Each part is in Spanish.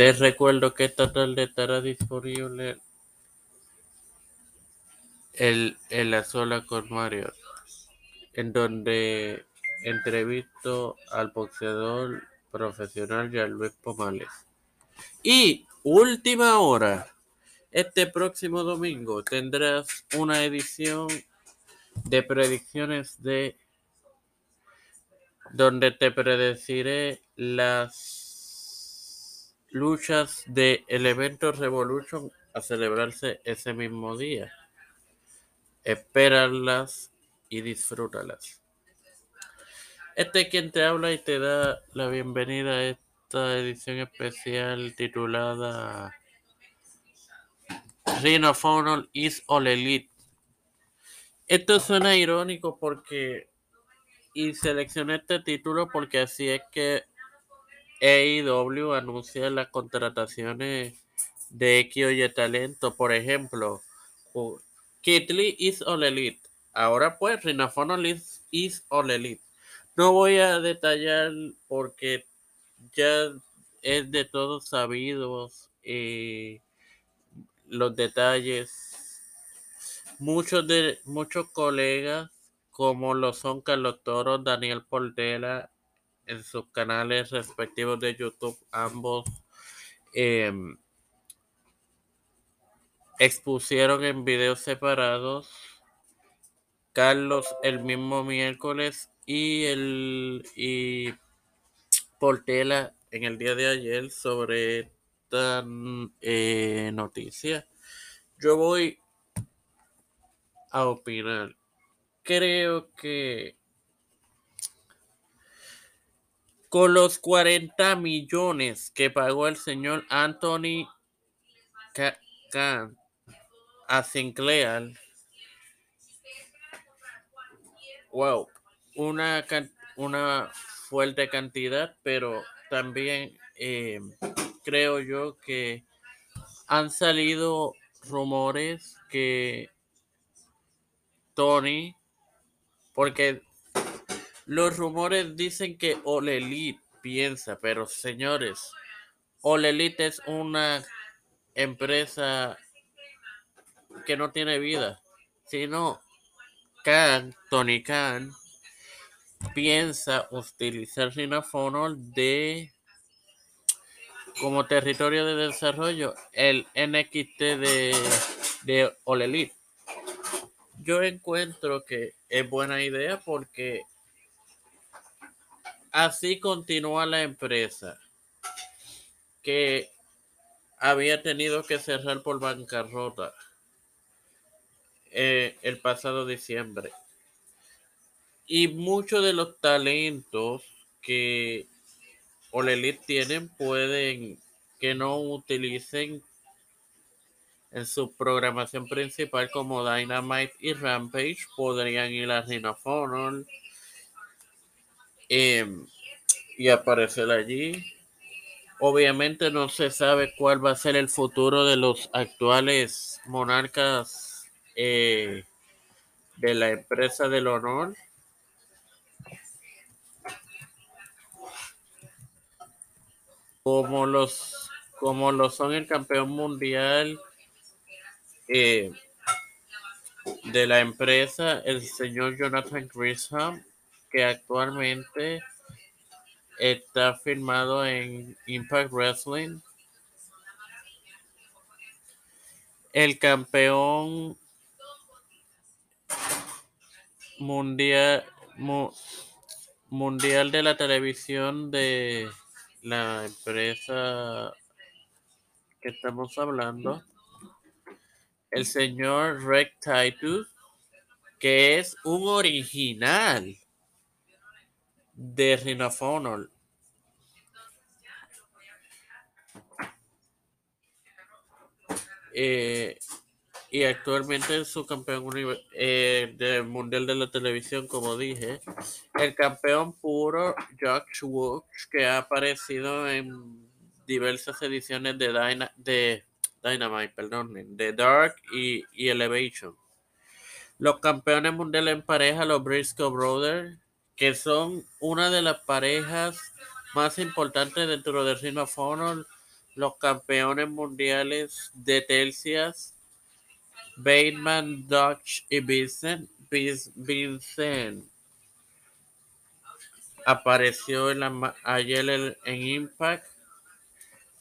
Te recuerdo que esta tarde estará disponible el, en la sola con Mario, en donde entrevisto al boxeador profesional Jean Luis Pomales. Y última hora, este próximo domingo tendrás una edición de predicciones de donde te predeciré las luchas del evento Revolution a celebrarse ese mismo día. Espéralas y disfrútalas. Este es quien te habla y te da la bienvenida a esta edición especial titulada Ring of Honor is All Elite. Esto suena irónico porque y seleccioné este título porque así es que AEW anuncia las contrataciones de X o Y talento. Por ejemplo, Kid Lee is All Elite. Ahora pues Rinafono is All Elite. No voy a detallar porque ya es de todos sabidos eh, los detalles. Muchos de muchos colegas como lo son Carlos Toro, Daniel Portela, en sus canales respectivos de YouTube, ambos em, expusieron en videos separados. Carlos el mismo miércoles y el y Portela en el día de ayer sobre esta eh, noticia. Yo voy a opinar creo que con los 40 millones que pagó el señor Anthony Khan a Sinclair, wow, una, una fuerte cantidad, pero también eh, creo yo que han salido rumores que Tony porque los rumores dicen que Olelit piensa, pero señores, Olelit es una empresa que no tiene vida, sino Khan, Tony Khan, piensa utilizar Rinafonol de como territorio de desarrollo el NXT de, de yo encuentro que es buena idea porque así continúa la empresa que había tenido que cerrar por bancarrota eh, el pasado diciembre. Y muchos de los talentos que Olelit tienen pueden que no utilicen en su programación principal como Dynamite y Rampage podrían ir a Ring em, y aparecer allí. Obviamente no se sabe cuál va a ser el futuro de los actuales monarcas eh, de la empresa del honor. Como los como lo son el campeón mundial eh, de la empresa, el señor Jonathan Grisham, que actualmente está firmado en Impact Wrestling. El campeón mundial mundial de la televisión de la empresa que estamos hablando el señor Rick Titus, que es un original de Ring eh, y actualmente es su campeón eh, del mundial de la televisión, como dije. El campeón puro, Josh Woods, que ha aparecido en diversas ediciones de, Dyna, de Dynamite, perdón, The Dark y, Elevation. Los campeones mundiales en pareja, los Briscoe Brothers, que son una de las parejas más importantes dentro de Ring of Honor, los campeones mundiales de tercias, Bateman, Dodge y Vincent. Vincent apareció ayer en Impact.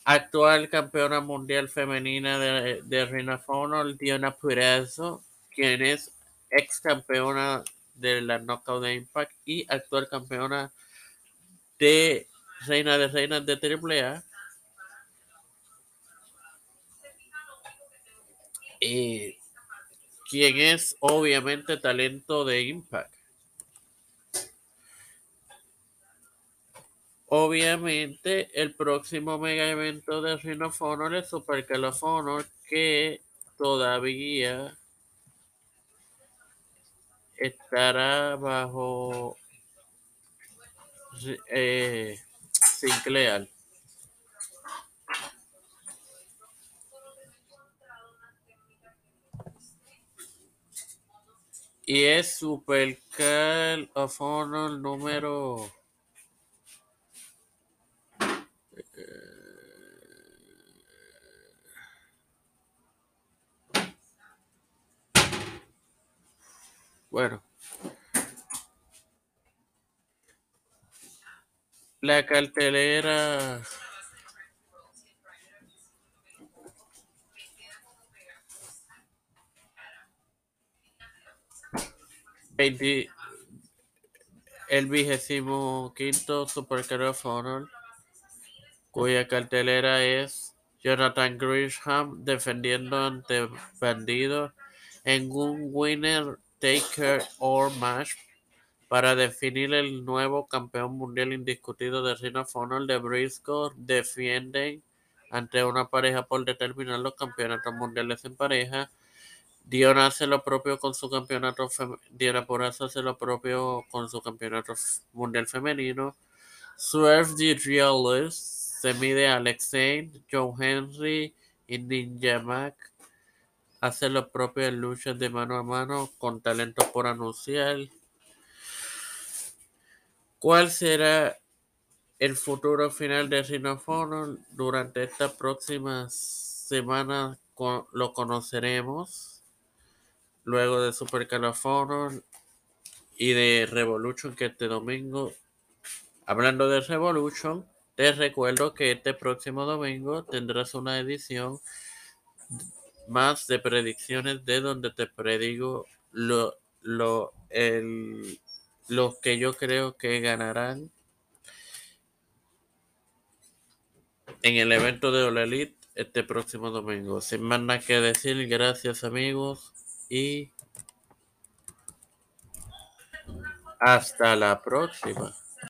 Actual campeona mundial femenina de, de Ring of Honor, Diana Purazzo, quien es ex campeona de la Knockout de Impact y actual campeona de Reina de Reinas de AAA. Y quien es obviamente talento de Impact. Obviamente, el próximo mega evento de Ring of es Super Honor, que todavía estará bajo eh, Sinclair. Y es Super Call of Honor número. Bueno. La cartelera el vigésimo quinto Supercar of Honor, cuya cartelera es Jonathan Grisham defendiendo ante Bandido en un winner taker or match para definir el nuevo campeón mundial indiscutido de Ring of Honor de Briscoe defienden ante una pareja por determinar los campeonatos mundiales en pareja Dion hace lo propio con su campeonato Diana Porazo hace lo propio con su campeonato mundial femenino. Swerve the Realist se mide a Alex Zane, Joe Henry y Ninja Mac hace lo propio en luchas de mano a mano con talentos por anunciar. ¿Cuál será el futuro final de Ring Durante estas próximas semanas lo conoceremos luego de Super California y de Revolution que este domingo, hablando de Revolution, te recuerdo que este próximo domingo tendrás una edición más de predicciones de donde te predigo lo, lo, el, los que yo creo que ganarán en el evento de All Elite este próximo domingo. Sin más nada que decir, gracias amigos y hasta la próxima.